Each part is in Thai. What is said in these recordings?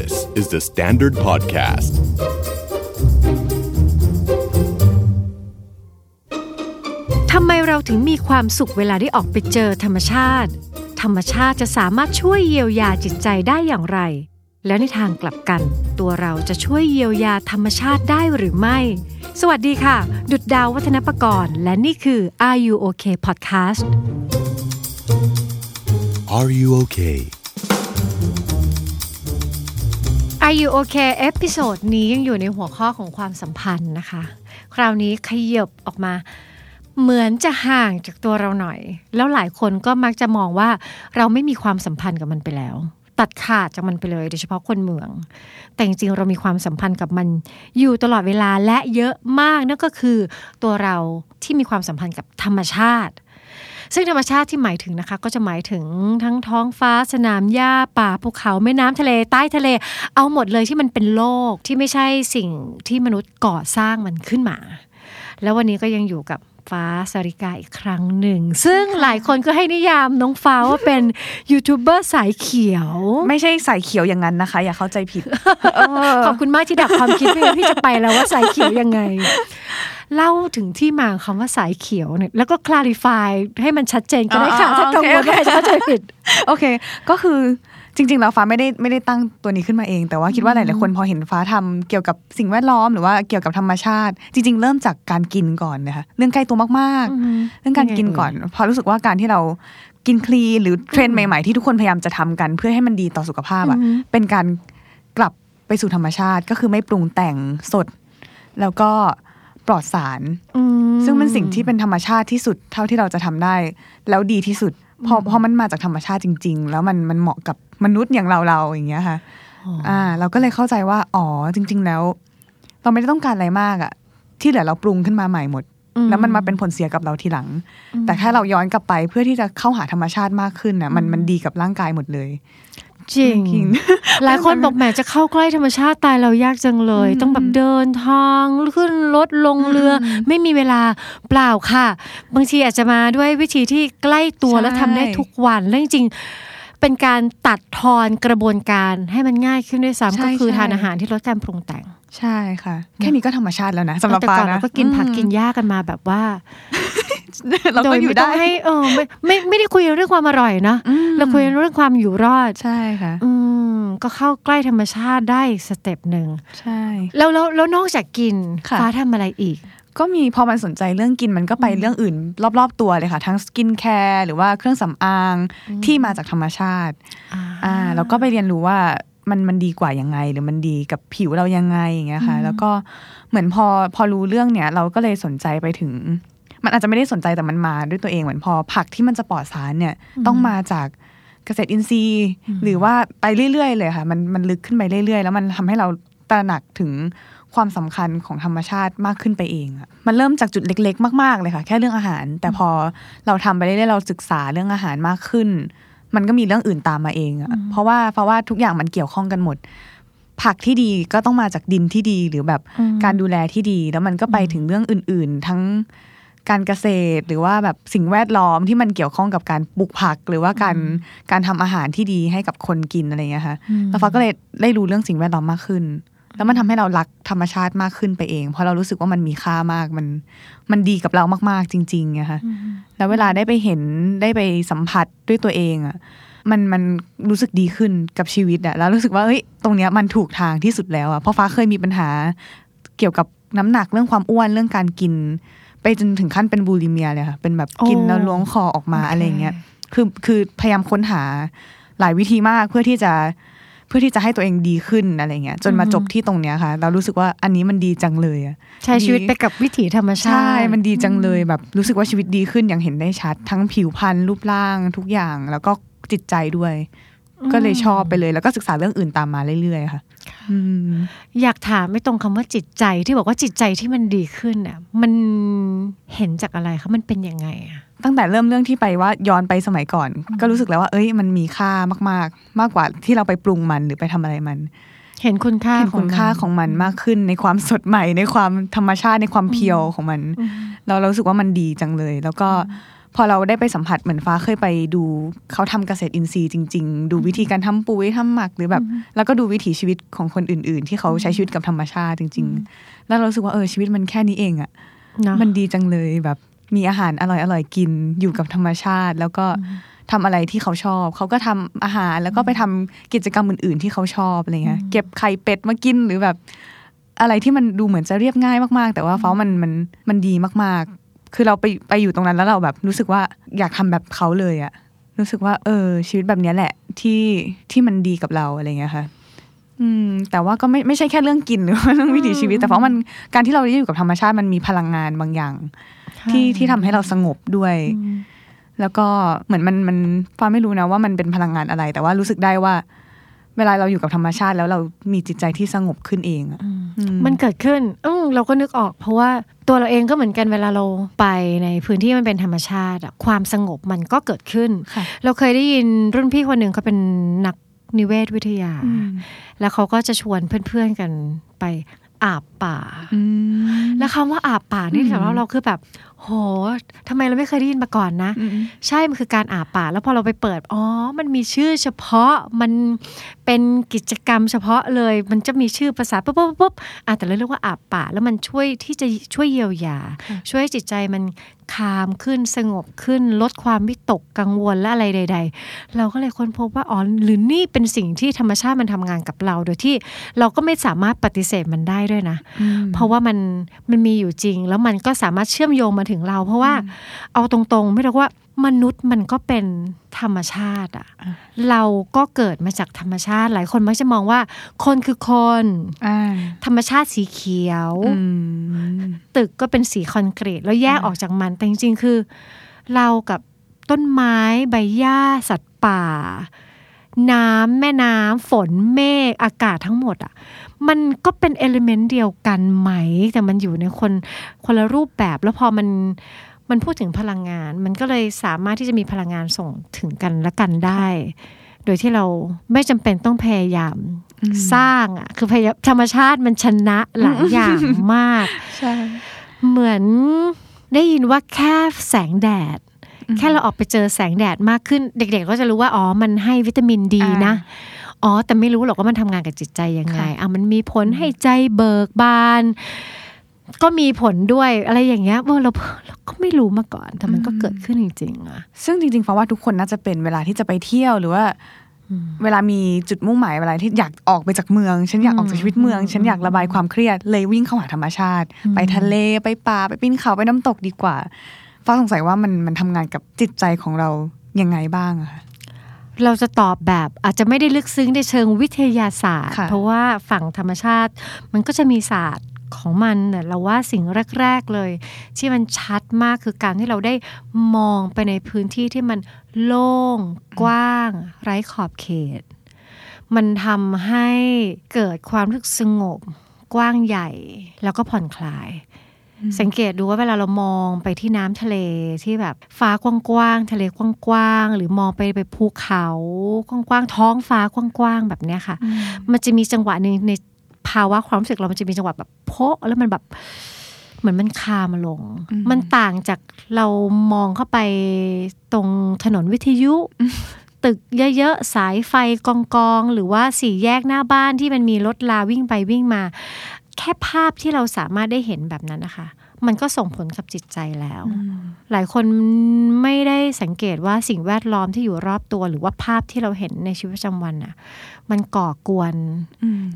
This is the Standard Podcast. ทำไมเราถึงมีความสุขเวลาได้ออกไปเจอธรรมชาติ ธรรมชาติจะสามารถช่วยเยียวยาจิตใจได้อย่างไร และในทางกลับกัน ตัวเราจะช่วยเยียวยาธรรมชาติได้หรือไม่ สวัสดีค่ะ ดุดดาววัฒนประกรณ์ และนี่คือ Are You Okay Podcast Are you okay? Are You Okay episode นี้ยังอยู่ในหัวข้อของความสัมพันธ์นะคะ คราวนี้ขยับออกมา เหมือนจะห่างจากตัวเราหน่อย แล้วหลายคนก็มักจะมองว่าเราไม่มีความสัมพันธ์กับมันไปแล้ว ตัดขาดจากมันไปเลย โดยเฉพาะคนเมือง แต่จริงๆเรามีความสัมพันธ์กับมัน อยู่ตลอดเวลาและเยอะมากนั่นก็คือตัวเราที่มีความสัมพันธ์กับธรรมชาติ ซึ่งธรรมชาติที่หมายถึงนะคะ ก็จะหมายถึงทั้งท้องฟ้าสนามหญ้าป่าภูเขาแม่น้ำทะเลใต้ทะเล เอาหมดเลยที่มันเป็นโลกที่ไม่ใช่สิ่งที่มนุษย์ก่อสร้างมันขึ้นมา แล้ววันนี้ก็ยังอยู่กับฟ้าสริกาอีกครั้งหนึ่ง ซึ่งหลายคนก็ให้นิยามน้องฟ้าว่าเป็นยูทูบเบอร์สายเขียว ไม่ใช่สายเขียวอย่างนั้นนะคะ อย่าเข้าใจผิดขอบคุณมากที่ดับความคิดไม่งั้นพี่จะไปแล้วว่าสายเขียวยังไง เล่าถึงที่มาของคำว่าสายเขียวเนี่ยแล้วก็คลาริฟายให้มันชัดเจนก็ได้ค่ะอ๋อถ้ากังวลโอเคว่าใครจะเข้าใจผิดโอเค ก็คือจริงๆแล้วฟ้าไม่ได้ไม่ได้ตั้งตัวนี้ขึ้นมาเอง แต่ว่าคิดว่าหลายๆคนพอเห็นฟ้าทำเกี่ยวกับสิ่งแวดล้อมหรือว่าเกี่ยวกับธรรมชาติ จริง ๆ เริ่มจากการกินก่อนนะคะเรื่องใกล้ตัวมากอือฮึๆเรื่องการกินก่อนเพอรู้สึกว่าการที่เรากินคลีนหรือเทรนด์ใหม่ๆที่ทุกคนพยายามจะทำกัน เพื่อให้มันดีต่อสุขภาพอะอือฮึเป็นการกลับไปสู่ธรรมชาติก็คือไม่ปรุงแต่งสด แล้วก็ ปลอดสารอืมซึ่งเป็นสิ่งที่เป็นธรรมชาติที่สุดเท่าที่เราจะทำได้ แล้วดีที่สุดเพอพอมันมาจากธรรมชาติจริง ๆ แล้วมันมันเหมาะกับมนุษย์อย่างเราเราๆอย่างเงี้ยค่ะอ่า เราก็เลยเข้าใจว่าอ๋อจริง ๆ แล้ว เราไม่ได้ต้องการอะไรมากอะที่เหลือเราปรุงขึ้นมาใหม่หมด แล้วมันมาเป็นผลเสียกับเราทีหลัง แต่แค่เราย้อนกลับไปเพื่อที่จะเข้าหาธรรมชาติมากขึ้นน่ะมันมันดีกับร่างกายหมดเลย จริงจริง หลายคนบอกแหมจะเข้าใกล้ธรรมชาติตายเรายากจังเลย ต้องแบบเดินทางขึ้นรถลงเรือ ไม่มีเวลาเปล่าค่ะ บางทีอาจจะมาด้วยวิธีที่ใกล้ตัวใช่และทำได้ทุกวันแล้วจริงๆเป็นการตัดทอนกระบวนการให้มันง่ายขึ้นด้วยใช่ซ้ำก็คือใช่ทานอาหารที่ลดการปรุงแต่ง ใช่ค่ะ แค่นี้ก็ธรรมชาติแล้วนะสำหรับแต่ฟ้าก่อนนะเราก็กินผักกินหญ้ากันมาแบบว่า เราโดก็ยอยู่ไม่ต้ได้องให้เออไม่ไม่ไม่ได้คุยเรื่องความอร่อยนะอืมเราคุยเรื่องความอยู่รอดใช่ค่ะ อืมก็เข้าใกล้ธรรมชาติได้อีก step หนึ่งใช่ แล้วแล้วแล้วนอกจากกินค่ะฟ้าทำอะไรอีกก็มีพอมันสนใจเรื่องกินมันก็ไปเรื่องอื่น รอบ ๆ ตัวเลยค่ะ ทั้งสกินแคร์หรือว่าเครื่องสำอางที่มาจากธรรมชาติอ่าแล้วก็ไปเรียนรู้ว่ามันมันดีกว่ายังไง หรือมันดีกับผิวเรายังไงอย่างเงี้ยค่ะ แล้วก็เหมือนพอพอรู้เรื่องเนี้ยเราก็เลยสนใจไปถึง มันอาจจะไม่ได้สนใจแต่มันมาด้วยตัวเองเหมือนพอผักที่มันจะปลอดสารเนี่ยต้องมาจากเกษตรอินทรีย์ หรือว่าไปเรื่อยๆ เลยค่ะ มันมันลึกขึ้นไปเรื่อยๆ แล้วมันทำให้เราตระหนักถึงความสำคัญของธรรมชาติมากขึ้นไปเองอะมันเริ่มจากจุดเล็ก ๆ มาก ๆ เลยค่ะ แค่เรื่องอาหาร แต่พอเราทำไปเรื่อยๆเราศึกษาเรื่องอาหารมากขึ้น มันก็มีเรื่องอื่นตามมาเองอะเพราะว่าเพราะว่าทุกอย่างมันเกี่ยวข้องกันหมด ผักที่ดีก็ต้องมาจากดินที่ดีหรือแบบการดูแลที่ดี แล้วมันก็ไปถึงเรื่องอื่น ๆ ทั้ง การเกษตรหรือว่าแบบสิ่งแวดล้อมที่มันเกี่ยวข้องกับการปลูกผัก หรือว่าการการทำอาหารที่ดีให้กับคนกินอะไรอย่างเงี้ยค่ะแล้วฟ้าก็เลยได้รู้เรื่องสิ่งแวดล้อมมากขึ้น แล้วมันทำให้เรารักธรรมชาติมากขึ้นไปเอง เพราะเรารู้สึกว่ามันมีค่ามากมันมันดีกับเรามากๆจริงๆอะค่ะแล้วเวลาได้ไปเห็นได้ไปสัมผัสด้วยตัวเองอะมันมันรู้สึกดีขึ้นกับชีวิตอะแล้วรู้สึกว่าเอ้ยตรงเนี้ยมันถูกทางที่สุดแล้วอะเพราะฟ้าเคยมีปัญหาเกี่ยวกับน้ำหนักเรื่องความอ้วนเรื่องการกิน ไปจนถึงขั้นเป็นบูลิเมียเลยค่ะ เป็นแบบกินโอ้แล้วล้วงคอออกมาโอเคอะไรเงี้ย คือคือพยายามค้นหาหลายวิธีมากเพื่อที่จะเพื่อที่จะให้ตัวเองดีขึ้นอะไรเงี้ย จนมาจบที่ตรงเนี้ยค่ะ เรารู้สึกว่าอันนี้มันดีจังเลยอะใช้ชีวิตไปกับวิถีธรรมชาใช่ติมันดีจังเลยแบบรู้สึกว่าชีวิตดีขึ้นอย่างเห็นได้ชัด ทั้งผิวพรรณรูปร่างทุกอย่างแล้วก็จิตใจด้วย ก็เลยชอบไปเลย แล้วก็ศึกษาเรื่องอื่นตามมาเรื่อยๆค่ะอืมอยากถามไม่ตรงคำว่าจิตใจที่บอกว่าจิตใจที่มันดีขึ้นอะมันเห็นจากอะไรคะมันเป็นยังไงอะตั้งแต่เริ่มเรื่องที่ไปว่าย้อนไปสมัยก่อน ก็รู้สึกแล้วว่า เอ้ยมันมีค่ามากๆ มากกว่าที่เราไปปรุงมันหรือไปทำอะไรมัน เห็นคุณค่าเห็นของคุณค่ามันของมันมากขึ้น ในความสดใหม่ในความธรรมชาติในความเพียวของมัน เราเรารู้สึกว่ามันดีจังเลย แล้วก็ พอเราได้ไปสัมผัสเหมือนฟ้าเคยไปดูเขาทำเกษตรอินทรีย์จริง ๆ ดูวิธีการทำปุ๋ยทำหมักหรือแบบ แล้วก็ดูวิถีชีวิตของคนอื่น ๆ ที่เขาใช้ชีวิตกับธรรมชาติจริง ๆ แล้วเรารู้สึกว่าเออชีวิตมันแค่นี้เองอะเนาะมันดีจังเลยแบบมีอาหารอร่อยอร่อยๆกินอยู่กับธรรมชาติ แล้วก็ทำอะไรที่เขาชอบ เขาก็ทำอาหารแล้วก็ไปทำกิจกรรมอื่น ๆ ที่เขาชอบอะไรเงี้ยเก็บไข่เป็ดมากินหรือแบบ อะไรที่มันดูเหมือนจะเรียบง่ายมาก ๆ แต่ว่าฟ้ามันมันมันดีมาก ๆ คือเราไปไปอยู่ตรงนั้นแล้วเราแบบรู้สึกว่าอยากทำแบบเขาเลยอะรู้สึกว่าเออ ชีวิตแบบเนี้ยแหละ ที่ที่มันดีกับเราอะไรเงี้ยค่ะอืมแต่ว่าก็ไม่ไม่ใช่แค่เรื่องกินหรือว่าเรื่องวิถีชีวิต แต่เพราะมันการที่เราได้อยู่กับธรรมชาติมันมีพลังงานบางอย่าง ที่ที่ทำให้เราสงบด้วย แล้วก็เหมือนมันมันฟ้าไม่รู้นะว่ามันเป็นพลังงานอะไร แต่ว่ารู้สึกได้ว่า เวลาเราอยู่กับธรรมชาติแล้วเรามีจิตใจที่สงบขึ้นเองอะอืมมันเกิดขึ้นอืมเราก็นึกออก เพราะว่าตัวเราเองก็เหมือนกันเวลาเราไปในพื้นที่มันเป็นธรรมชาติอะความสงบมันก็เกิดขึ้นค่ะเราเคยได้ยินรุ่นพี่คนหนึ่งเขาเป็นนักนิเวศวิทยา แล้วเขาก็จะชวนเพื่อนๆกันไปอาบป่าอืมแล้วคำว่าอาบป่านี่สำหรับเราคือแบบ โหทำไมเราไม่เคยได้ยินมาก่อนนะอืมใช่ มันคือการอาบป่า แล้วพอเราไปเปิด อ๋อ มันมีชื่อเฉพาะ มันเป็นกิจกรรมเฉพาะเลย มันจะมีชื่อภาษาปุ๊บปุ๊บปุ๊บอะแต่เราเรียกว่าอาบป่า แล้วมันช่วยที่จะช่วยเยียวยา ช่วยให้จิตใจมันคามขึ้นสงบขึ้น ลดความวิตกกังวลและอะไรใด ๆ เราก็เลยค้นพบว่าอ๋อหรือนี่เป็นสิ่งที่ธรรมชาติมันทำงานกับเรา โดยที่เราก็ไม่สามารถปฏิเสธมันได้ด้วยนะ เพราะว่ามันมันมีอยู่จริง แล้วมันก็สามารถเชื่อมโยงมาถึงเรา เพราะว่าเอาตรงๆ ไม่รู้ว่ามนุษย์มันก็เป็นธรรมชาติอะเราก็เกิดมาจากธรรมชาติ หลายคนมักจะมองว่า คนคือคนอ่าธรรมชาติสีเขียวอืมตึกก็เป็นสีคอนกรีต แล้วแยกออกจากมันแต่จริงๆคือ เรากับต้นไม้ใบหญ้าสัตว์ป่า น้ำแม่น้ำฝนเมฆอากาศทั้งหมดอะมันก็เป็นเอลิเมนต์เดียวกันไหม แต่มันอยู่ในคนคนละรูปแบบแล้วพอมันมันพูดถึงพลังงาน มันก็เลยสามารถที่จะมีพลังงานส่งถึงกันและกันได้ โดยที่เราไม่จำเป็นต้องพยายามสร้างอะคือพยายามธรรมชาติมันชนะหลายอย่างมากใช่เหมือนได้ยินว่าแค่แสงแดด แค่เราออกไปเจอแสงแดดมากขึ้น เด็ก ๆ ก็จะรู้ว่าอ๋อมันให้วิตามินดีนะอ๋อแต่ไม่รู้หรอกว่ามันทำงานกับจิตใจยังไงค่ะอะมันมีผลให้ใจเบิกบาน ก็มีผลด้วยอะไรอย่างเงี้ยว่าเราเราก็ไม่รู้มาก่อนแต่มันก็เกิดขึ้นจริงๆอะซึ่งจริงๆฟ้าว่าทุกคนน่าจะเป็นเวลาที่จะไปเที่ยวหรือว่าเวลามีจุดมุ่งหมายเวลาที่อยากออกไปจากเมือง ฉันอยากออกจากชีวิตเมือง ฉันอยากระบายความเครียดเลยวิ่งเข้าหาธรรมชาติ ไปทะเลไปป่าไปปีนเขาไปน้ำตกดีกว่า ฟ้าสงสัยว่ามันมันทำงานกับจิตใจของเรายังไงบ้างอะคะเราจะตอบแบบอาจจะไม่ได้ลึกซึ้งในเชิงวิทยาศาสตร์ค่ะเพราะว่าฝั่งธรรมชาติ มันก็จะมีศาสตร์ของมันเนี่ยเราว่าสิ่งแรก ๆเลย ที่มันชัดมากคือการที่เราได้มองไปในพื้นที่ที่มันโล่ง กว้าง ไร้ขอบเขต มันทำให้เกิดความรู้สึกสงบ กว้างใหญ่ แล้วก็ผ่อนคลาย สังเกตดูว่าเวลาเรามองไปที่น้ำทะเลที่แบบฟ้ากว้างๆทะเลกว้างๆหรือมองไปไปภูเขากว้างๆท้องฟ้ากว้างๆแบบเนี้ยค่ะ มันจะมีจังหวะหนึ่งในภาวะความรู้สึกเรามันจะมีจังหวะแบบโพะแล้วมันแบบเหมือนมันคามาลง มันต่างจากเรามองเข้าไปตรงถนนวิทยุ ตึกเยอะๆ สายไฟกองๆหรือว่าสี่แยกหน้าบ้านที่มันมีรถลาวิ่งไปวิ่งมา แค่ภาพที่เราสามารถได้เห็นแบบนั้นนะคะ มันก็ส่งผลกับจิตใจแล้ว หลายคนไม่ได้สังเกตว่าสิ่งแวดล้อมที่อยู่รอบตัว หรือว่าภาพที่เราเห็นในชีวิตประจำวันน่ะ มันก่อกวน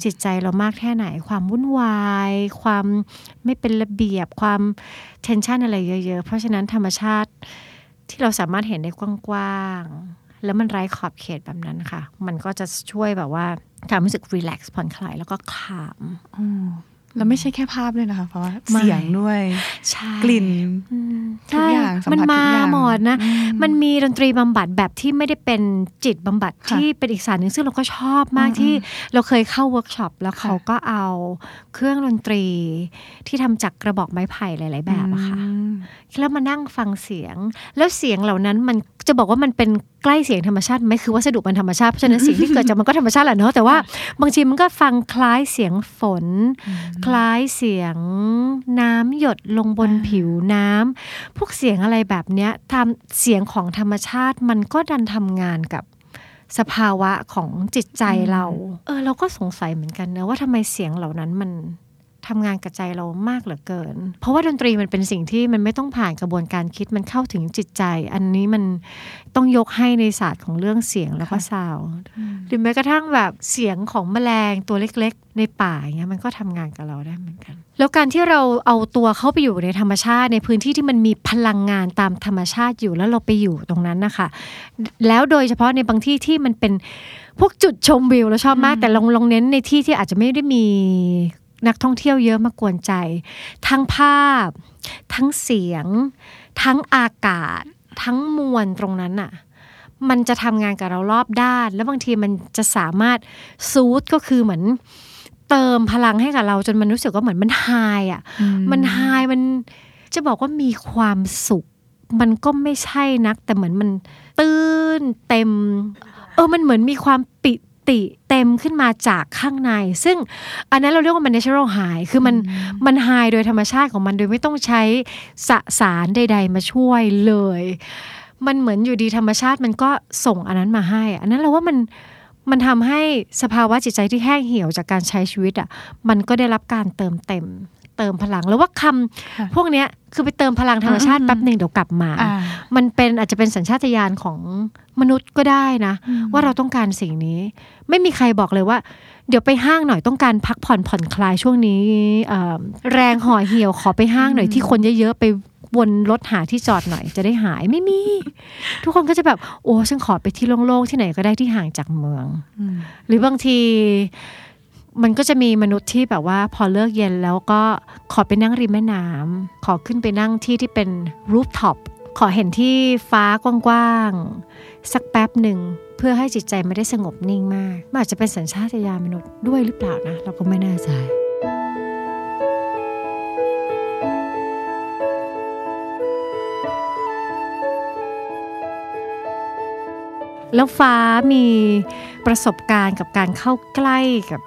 จิตใจเรามากแค่ไหน ความวุ่นวาย ความไม่เป็นระเบียบ ความเทนชันอะไรเยอะ ๆ เพราะฉะนั้นธรรมชาติที่เราสามารถเห็นได้กว้างๆแล้วมันไร้ขอบเขตแบบนั้นค่ะ มันก็จะช่วยแบบว่า ทำให้รู้สึกรีแลกซ์ผ่อนคลายแล้วก็ขามแล้วไม่ใช่แค่ภาพด้วยนะคะ เพราะว่าไม่เสียงด้วยใช่กลิ่นอืมทุกอย่างสัมผัสมันทุกมาอย่างหมดนะอืมมันมีดนตรีบำบัดแบบที่ไม่ได้เป็นจิตบำบัดค่ะที่เป็นอีกศาสตร์หนึ่งซึ่งเราก็ชอบมากที่เราเคยเข้าเวิร์กช็อปแล้วค่ะเขาก็เอาเครื่องดนตรีที่ทำจากกระบอกไม้ไผ่หลาย ๆ แบบอะค่ะอืมแล้วมานั่งฟังเสียง แล้วเสียงเหล่านั้นมัน จะบอกว่ามันเป็นใกล้เสียงธรรมชาติไหมคือวัสดุมันธรรมชาติเพราะฉะนั้นเสียงที่เกิดจากมันก็ธรรมชาติแหละเนาะแต่ว่าบางทีมันก็ฟังคล้ายเสียงฝน คล้ายเสียงน้ำหยดลงบนผิวน้ำพวกเสียงอะไรแบบเนี้ยทำเสียงของธรรมชาติมันก็ดันทำงานกับสภาวะของจิตใจเรา เออ เราก็สงสัยเหมือนกันนะว่าทำไมเสียงเหล่านั้นมัน ทำงานกับใจเรามากเหลือเกิน เพราะว่าดนตรีมันเป็นสิ่งที่มันไม่ต้องผ่านกระบวนการคิดมันเข้าถึงจิตใจ อันนี้มันต้องยกให้ในศาสตร์ของเรื่องเสียงแล้วก็ซาวด์หรือแม้กระทั่งแบบเสียงของแมลงตัวเล็กๆ ในป่าอย่างเงี้ยมันก็ทำงานกับเราได้เหมือนกัน แล้วการที่เราเอาตัวเข้าไปอยู่ในธรรมชาติ ในพื้นที่ที่มันมีพลังงานตามธรรมชาติอยู่แล้วเราไปอยู่ตรงนั้นนะคะแล้วโดยเฉพาะในบางที่ที่มันเป็นพวกจุดชมวิวเราชอบมากแต่ลองลองเน้นในที่ที่อาจจะไม่ได้มี นักท่องเที่ยวเยอะมากวนใจ ทั้งภาพ ทั้งเสียง ทั้งอากาศ ทั้งมวลตรงนั้นอะมันจะทำงานกับเรารอบด้าน แล้วบางทีมันจะสามารถซูดก็คือเหมือนเติมพลังให้กับเราจนมันรู้สึกว่าเหมือนมันไฮอะ มันไฮมันจะบอกว่ามีความสุข มันก็ไม่ใช่นัก แต่เหมือนมันตื้นเต็ม เออมันเหมือนมีความปิ ติเต็มขึ้นมาจากข้างใน ซึ่งอันนั้นเราเรียกว่ามัน natural high คือมันมัน high โดยธรรมชาติของมันโดยไม่ต้องใช้สสารใด ๆ มาช่วยเลย มันเหมือนอยู่ดีธรรมชาติมันก็ส่งอันนั้นมาให้ อันนั้นเราว่ามันมันทำให้สภาวะจิตใจที่แห้งเหี่ยวจากการใช้ชีวิตอะ มันก็ได้รับการเติมเต็ม เติมพลัง แล้วว่าคำพวกเนี้ยคือไปเติมพลังธรรมชาติแป๊บหนึ่งเดี๋ยวกลับมา มันเป็นอาจจะเป็นสัญชาตญาณของมนุษย์ก็ได้นะ ว่าเราต้องการสิ่งนี้ ไม่มีใครบอกเลยว่า เดี๋ยวไปห้างหน่อยต้องการพักผ่อนผ่อนคลายช่วงนี้แรงห่อเหี่ยวขอไปห้างหน่อยที่คนเยอะๆไปวนรถหาที่จอดหน่อยจะได้หายไม่มี ทุกคนก็จะแบบโอ้ฉันขอไปที่โล่งๆที่ไหนก็ได้ที่ห่างจากเมือง หรือบางที มันก็จะมีมนุษย์ที่แบบว่าพอเลิกเย็นแล้วก็ขอไปนั่งริมแม่น้ำขอขึ้นไปนั่งที่ที่เป็นรูฟท็อปขอเห็นที่ฟ้ากว้างๆสักแป๊บหนึ่งเพื่อให้จิตใจไม่ได้สงบนิ่งมากมันอาจจะเป็นสัญชาตญาณมนุษย์ด้วยหรือเปล่านะ เราก็ไม่แน่ใจแล้วฟ้ามีประสบการณ์กับการเข้าใกล้กับ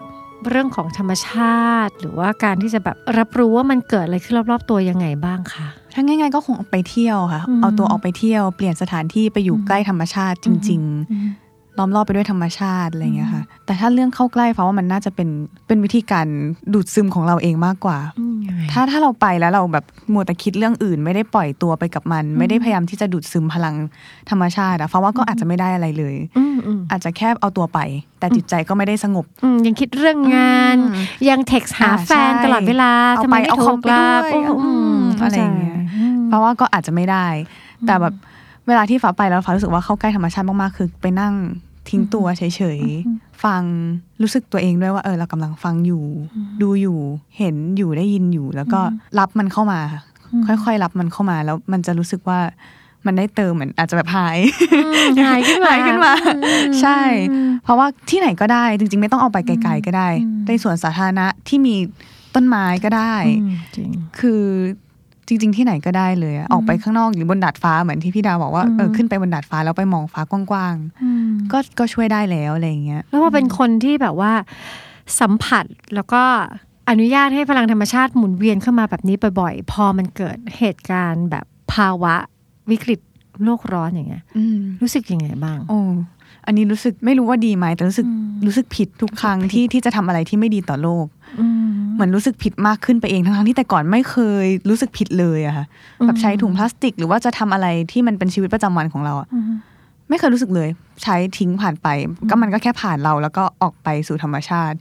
เรื่องของธรรมชาติ หรือว่าการที่จะแบบรับรู้ว่ามันเกิดอะไรขึ้นรอบๆตัวยังไงบ้างคะถ้าง่าย ๆ ก็คงออกไปเที่ยวค่ะ เอาตัวออกไปเที่ยวเปลี่ยนสถานที่ไปอยู่ใกล้ธรรมชาติจริง ๆ ล้อมรอบไปด้วยธรรมชาติอะไรเงี้ยค่ะ แต่ถ้าเรื่องเข้าใกล้ฟ้าว่ามันน่าจะเป็นเป็นวิธีการดูดซึมของเราเองมากกว่า ถ้าถ้าเราไปแล้วเราแบบมัวแต่คิดเรื่องอื่น ไม่ได้ปล่อยตัวไปกับมัน ไม่ได้พยายามที่จะดูดซึมพลังธรรมชาติอะฟ้าว่าก็อาจจะไม่ได้อะไรเลยอาจจะแค่เอาตัวไป แต่จิตใจก็ไม่ได้สงบยังคิดเรื่องงาน ยังเท็กซ์หาแฟนตลอดเวลาทำไมไม่โทรกลับอะไรเงี้ยเพราะว่าก็อาจจะไม่ได้ แต่แบบเวลาที่ฟ้าไปแล้วฟ้ารู้สึกว่าเข้าใกล้ธรรมชาติมากๆคือไปนั่ง ทิ้งตัวเฉยๆ ฟังรู้สึกตัวเองด้วยว่าเออเรากำลังฟังอยู่ ดูอยู่เห็นอยู่ได้ยินอยู่ แล้วก็รับมันเข้ามา ค่อยๆ รับมันเข้ามาแล้วมันจะรู้สึกว่ามันได้เติมเหมือนอาจจะแบบหายหายขึ้นมาขึ้นมา ใช่ เพราะว่าที่ไหนก็ได้ จริง ๆ ไม่ต้องเอาไปไกล ๆ ก็ได้ในสวนสาธารณะที่มีต้นไม้ก็ได้ คือ จริง ๆ ที่ไหนก็ได้เลยออกไปข้างนอกหรือบนดาดฟ้าเหมือนที่พี่ดาวบอกว่าเออขึ้นไปบนดาดฟ้าแล้วไปมองฟ้ากว้างๆก็ก็ช่วยได้แล้วอะไรเงี้ยแล้วว่าเป็นคนที่แบบว่าสัมผัสแล้วก็อนุญาตให้พลังธรรมชาติหมุนเวียนเข้ามาแบบนี้บ่อยๆ พอมันเกิดเหตุการณ์แบบภาวะวิกฤตโลกร้อนอย่างเงี้ยรู้สึกยังไงบ้าง โอ้ อันนี้รู้สึกไม่รู้ว่าดีไหมแต่รู้สึกรู้สึกผิดทุกครั้งที่ที่จะทำอะไรที่ไม่ดีต่อโลกเหมือนรู้สึกผิดมากขึ้นไปเองทั้งที่แต่ก่อนไม่เคยรู้สึกผิดเลยอะค่ะแบบใช้ถุงพลาสติก หรือว่าจะทำอะไรที่มันเป็นชีวิตประจำวันของเราอะไม่เคยรู้สึกเลย ใช้ทิ้งผ่านไป ก็มันก็แค่ผ่านเราแล้วก็ออกไปสู่ธรรมชาติ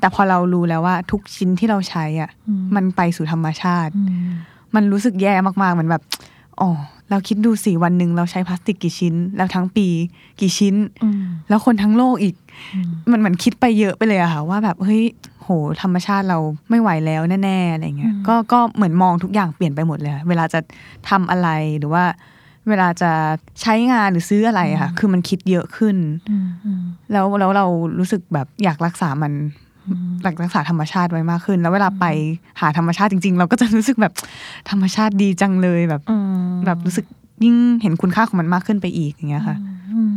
แต่พอเรารู้แล้วว่าทุกชิ้นที่เราใช้อะ มันไปสู่ธรรมชาติ มันรู้สึกแย่มากๆเหมือนแบบอ๋อ เราคิดดูสี่วันหนึ่งเราใช้พลาสติกกี่ชิ้น แล้วทั้งปีกี่ชิ้น แล้วคนทั้งโลกอีก มันเหมือนคิดไปเยอะไปเลยอะค่ะ ว่าแบบเฮ้ยโหธรรมชาติเราไม่ไหวแล้วแน่ๆอะไรเงี้ยก็ก็เหมือนมองทุกอย่างเปลี่ยนไปหมดเลย เวลาจะทำอะไรหรือว่า เวลาจะใช้งานหรือซื้ออะไรค่ะ คือมันคิดเยอะขึ้นแล้วแล้วเรารู้สึกแบบอยากรักษามัน รักษาธรรมชาติไว้มากขึ้น แล้วเวลาไปหาธรรมชาติจริง ๆ เราก็จะรู้สึกแบบธรรมชาติดีจังเลยแบบแบบรู้สึกยิ่งเห็นคุณค่าของมันมากขึ้นไปอีกอย่างเงี้ยค่ะอืม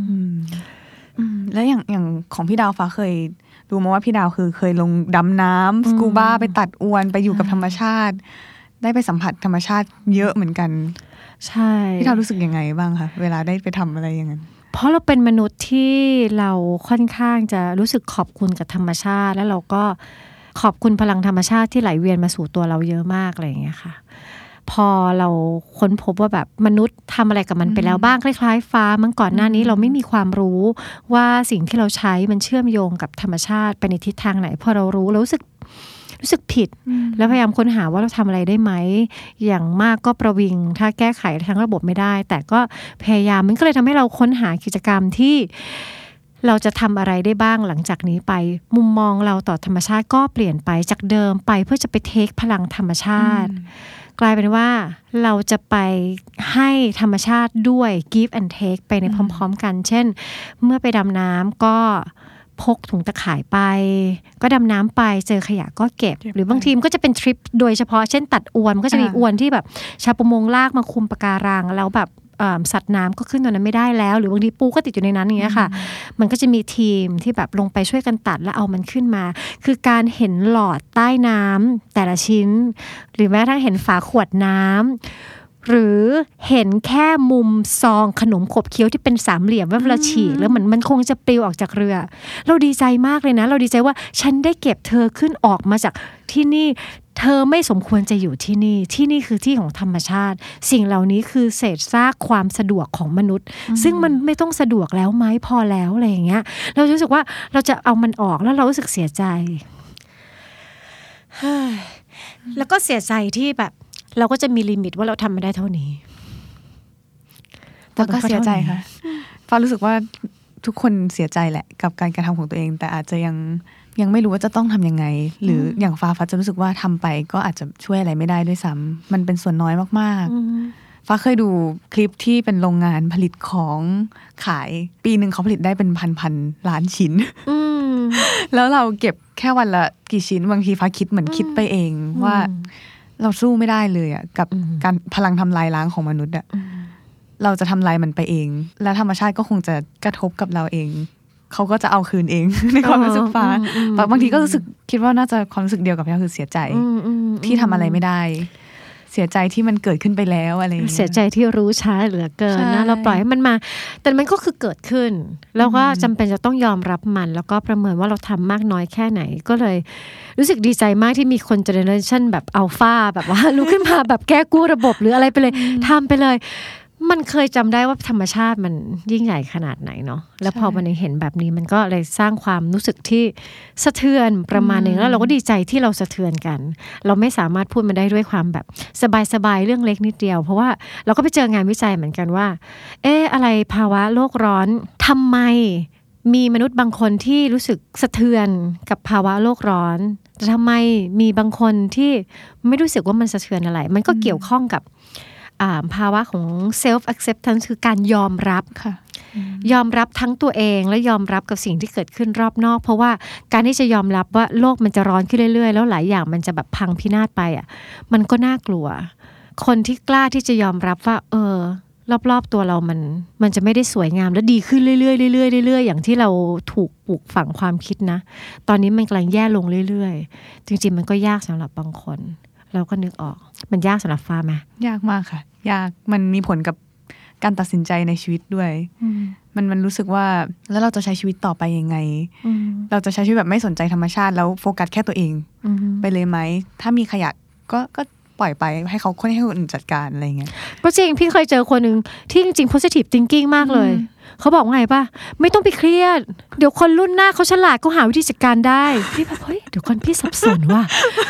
อืมแล้วอย่างอย่างของพี่ดาวฟ้าเคยรู้มาว่าพี่ดาวคือเคยลงดำน้ำสกูบ้าไปตัดอวนไปอยู่กับธรรมชาติ ได้ไปสัมผัสธรรมชาติเยอะเหมือนกัน ใช่พี่ดาวรู้สึกยังไงบ้างคะเวลาได้ไปทำอะไรอย่างนั้น เพราะเราเป็นมนุษย์ที่เราค่อนข้างจะรู้สึกขอบคุณกับธรรมชาติ แล้วเราก็ขอบคุณพลังธรรมชาติที่ไหลเวียนมาสู่ตัวเราเยอะมากอะไรอย่างเงี้ยค่ะพอเราค้นพบว่าแบบมนุษย์ทำอะไรกับมันไปแล้วบ้างคล้ายๆ ฟ้ามื่อก่อนหน้านี้เราไม่มีความรู้ว่าสิ่งที่เราใช้มันเชื่อมโยงกับธรรมชาติไปในทิศทางไหน พอเรารู้รู้สึก รู้สึกผิด แล้วพยายามค้นหาว่าเราทำอะไรได้ไหม อย่างมากก็ประวิง ถ้าแก้ไขทั้งระบบไม่ได้ แต่ก็พยายามมันก็เลยทำให้เราค้นหากิจกรรมที่เราจะทำอะไรได้บ้างหลังจากนี้ไป มุมมองเราต่อธรรมชาติก็เปลี่ยนไปจากเดิมไปเพื่อจะไปเทคพลังธรรมชาติ กลายเป็นว่าเราจะไปให้ธรรมชาติด้วย give and take ไปในพร้อม ๆ กัน เช่น เมื่อไปดำน้ำก็ พกถุงตะข่ายไป ก็ดำน้ำไปเจอขยะก็เก็บเก็บหรือบางทีมนก็จะเป็นทริปโดยเฉพาะเช่นตัดอวนมันก็จะมีอ่าอวนที่แบบชาวประมงลากมาคุมปะการังแล้วแบบเอิ่มสัตว์น้ำก็ขึ้นตรงนั้นไม่ได้แล้ว หรือบางทีปูก็ติดอยู่ในนั้นอย่างเงี้ยค่ะ มันก็จะมีทีมที่แบบลงไปช่วยกันตัดแล้วเอามันขึ้นมา คือการเห็นหลอดใต้น้ำแต่ละชิ้น หรือแม้กระทั่งเห็นฝาขวดน้ำ หรือเห็นแค่มุมซองขนมขบเคี้ยวที่เป็นสามเหลี่ยมว่าเวลาฉีกแล้วเหมือนมันคงจะปลิวออกจากเรือ เราดีใจมากเลยนะ เราดีใจว่าฉันได้เก็บเธอขึ้นออกมาจากที่นี่เธอไม่สมควรจะอยู่ที่นี่ ที่นี่คือที่ของธรรมชาติ สิ่งเหล่านี้คือเศษซากความสะดวกของมนุษย์ ซึ่งมันไม่ต้องสะดวกแล้วไหมพอแล้วอะไรอย่างเงี้ย เรารู้สึกว่าเราจะเอามันออกแล้วเรารู้สึกเสียใจเฮ้ยแล้วก็เสียใจที่แบบ เราก็จะมีลิมิตว่าเราทำไม่ได้เท่านี้แล้วก็เสียใจค่ะฟ้ารู้สึกว่าทุกคนเสียใจแหละ กับการกระทำของตัวเอง แต่อาจจะยังยังไม่รู้ว่าจะต้องทำยังไง หรืออย่างฟ้าฟ้าจะรู้สึกว่าทำไป ก็อาจจะช่วยอะไรไม่ได้ด้วยซ้ำมันเป็นส่วนน้อยมากๆ ฟ้าเคยดูคลิปที่เป็นโรงงานผลิตของขาย ปีหนึ่งเขาผลิตได้เป็นพันพันๆล้านชิ้นอืมแล้วเราเก็บแค่วันละกี่ชิ้นบางทีฟ้าคิดเหมือนคิดไปเองว่า เราสู้ไม่ได้เลยอะกับอืมการพลังทำลายล้างของมนุษย์อะเราจะทำลายมันไปเอง และธรรมชาติก็คงจะกระทบกับเราเอง เขาก็จะเอาคืนเอง ในความรู้สึกฟ้าอืมอืมบางทีก็รู้สึกคิดว่าน่าจะความรู้สึกเดียวกับพี่คือเสียใจอืมอืมที่ทำอะไรไม่ได้ เสียใจที่มันเกิดขึ้นไปแล้วอะไรอย่างเงี้ยเสียใจที่รู้ช้าเหลือเกินใช่นะเราปล่อยให้มันมา แต่มันก็คือเกิดขึ้น แล้วก็จำเป็นจะต้องยอมรับมัน แล้วก็ประเมินว่าเราทำมากน้อยแค่ไหนก็เลย รู้สึกดีใจมากที่มีคนเจเนอเรชันแบบอัลฟาแบบว่าลุกขึ้นมาแบบแก้กู้ระบบหรืออะไรไปเลยทำไปเลย มันเคยจำได้ว่าธรรมชาติมันยิ่งใหญ่ขนาดไหนเนาะแล้วพอมันเห็นแบบนี้มันก็เลยสร้างความรู้สึกที่สะเทือนประมาณหนึ่งแล้วเราก็ดีใจที่เราสะเทือนกัน เราไม่สามารถพูดมันได้ด้วยความแบบสบายๆเรื่องเล็กนิดเดียว เพราะว่าเราก็ไปเจองานวิจัยเหมือนกันว่า เอ๊ะอะไรภาวะโลกร้อนทำไมมีมนุษย์บางคนที่รู้สึกสะเทือนกับภาวะโลกร้อนแต่ทำไมมีบางคนที่ไม่รู้สึกว่ามันสะเทือนอะไร มันก็เกี่ยวข้องกับ ภาวะของ self acceptance คือการยอมรับค่ะยอมรับทั้งตัวเองและยอมรับกับสิ่งที่เกิดขึ้นรอบนอก เพราะว่าการที่จะยอมรับว่าโลกมันจะร้อนขึ้นเรื่อยๆ แล้วหลายอย่างมันจะแบบพังพินาศไปอะมันก็น่ากลัว คนที่กล้าที่จะยอมรับว่า เออ รอบๆตัวเรามัน มันจะไม่ได้สวยงามและดีขึ้นเรื่อยๆเรื่อยๆเรื่อยๆอย่างที่เราถูกปลูกฝังความคิดนะ ตอนนี้มันกำลังแย่ลงเรื่อยๆ จริงๆมันก็ยากสำหรับบางคน เราก็นึกออก มันยากสำหรับฟ้าไหมยากมากค่ะ ยากมันมีผลกับการตัดสินใจในชีวิตด้วย มันมันรู้สึกว่าแล้วเราจะใช้ชีวิตต่อไปยังไงอืมเราจะใช้ชีวิตแบบไม่สนใจธรรมชาติ แล้วโฟกัสแค่ตัวเองอืมไปเลยไหม ถ้ามีขยะก็ก็ ปล่อยไปให้เขาคนให้คนอื่นจัดการอะไรเงี้ยก็จริงพี่เคยเจอคนหนึ่งที่จริงๆ positive thinking มากเลย เขาบอกว่าไงป่ะ ไม่ต้องไปเครียด เดี๋ยวคนรุ่นหน้าเขาฉลาดเขาหาวิธีจัดการได้พี่แบบเฮ้ยเดี๋ยวก่อนพี่สับสนว่ะ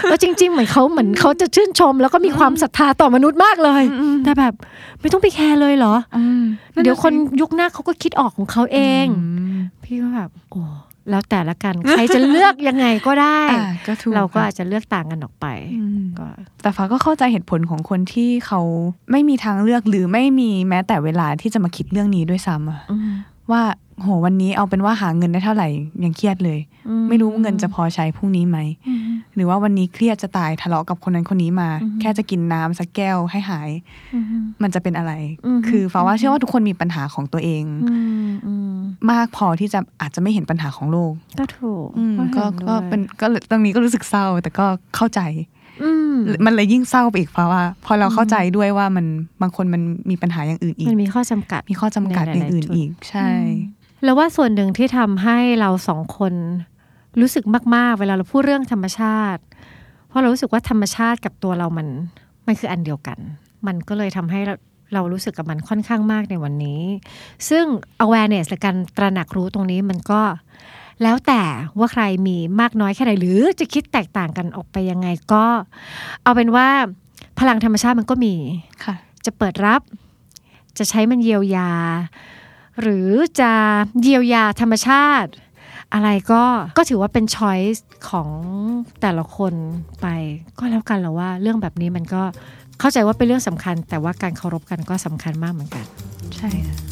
แล้วจริง ๆ เหมือนเขาเหมือนเขาจะชื่นชม แล้วก็มีความศรัทธาต่อมนุษย์มากเลยแต่แบบ ไม่ต้องไปแคร์เลยเหรอเดี๋ยวคนยุคหน้าเขาก็คิดออกของเขาเอง พี่ก็แบบโอ้ แล้วแต่ละกันใครจะเลือกยังไงก็ได้อ่าก็ถูกเราก็ค่ะอาจจะเลือกต่างกันออกไปอืมก็แต่ฟ้าก็เข้าใจเหตุผลของคนที่เขาไม่มีทางเลือกหรือไม่มีแม้แต่เวลาที่จะมาคิดเรื่องนี้ด้วยซ้ำอะอืม ว่าโหวันนี้เอาเป็นว่าหาเงินได้เท่าไหร่ยังเครียดเลยอืไม่รู้ว่าเงินจะพอใช้พรุ่งนี้ไหมหรือว่าวันนี้เครียดจะตายทะเลาะกับคนนั้นคนนี้มา แค่จะกินน้ำสักแก้วให้หาย มันจะเป็นอะไร คือฟ้าว่าเชื่อว่าทุกคนมีปัญหาของตัวเองอืมอืมมากพอที่จะอาจจะไม่เห็นปัญหาของโลก ก็ถูกอืมก็ห็ด้วยก็เป็นก็ตรงนี้ก็รู้สึกเศร้าแต่ก็เข้าใจอื มมันเลยยิ่งเศร้าไปอีกเพราะว่า พอเราเข้าใจด้วยว่ามันบางคนมันมีปัญหาอย่างอื่นอีก มันมีข้อจำกัดมีข้อจำกัดในอหลายๆย่างอื่นจุดอีก ใช่ แล้วว่าส่วนหนึ่งที่ทำให้เราสองคนรู้สึกมาก ๆ เวลาเราพูดเรื่องธรรมชาติ เพราะเรารู้สึกว่าธรรมชาติกับตัวเรามันมันคืออันเดียวกัน มันก็เลยทำให้เราเรารู้สึกกับมันค่อนข้างมากในวันนี้ ซึ่ง awareness หรือการตระหนักรู้ตรงนี้มันก็ แล้วแต่ว่าใครมีมากน้อยแค่ไหนหรือจะคิดแตกต่างกันออกไปยังไงก็ เอาเป็นว่าพลังธรรมชาติมันก็มีค่ะ จะเปิดรับ จะใช้มันเยียวยา หรือจะเยียวยาธรรมชาติ อะไรก็ก็ถือว่าเป็นช้อยส์ของแต่ละคนไป ก็แล้วกันแล้วว่า เรื่องแบบนี้มันก็เข้าใจว่าเป็นเรื่องสำคัญ แต่ว่าการเคารพกันก็สำคัญมากเหมือนกัน ใช่ค่ะ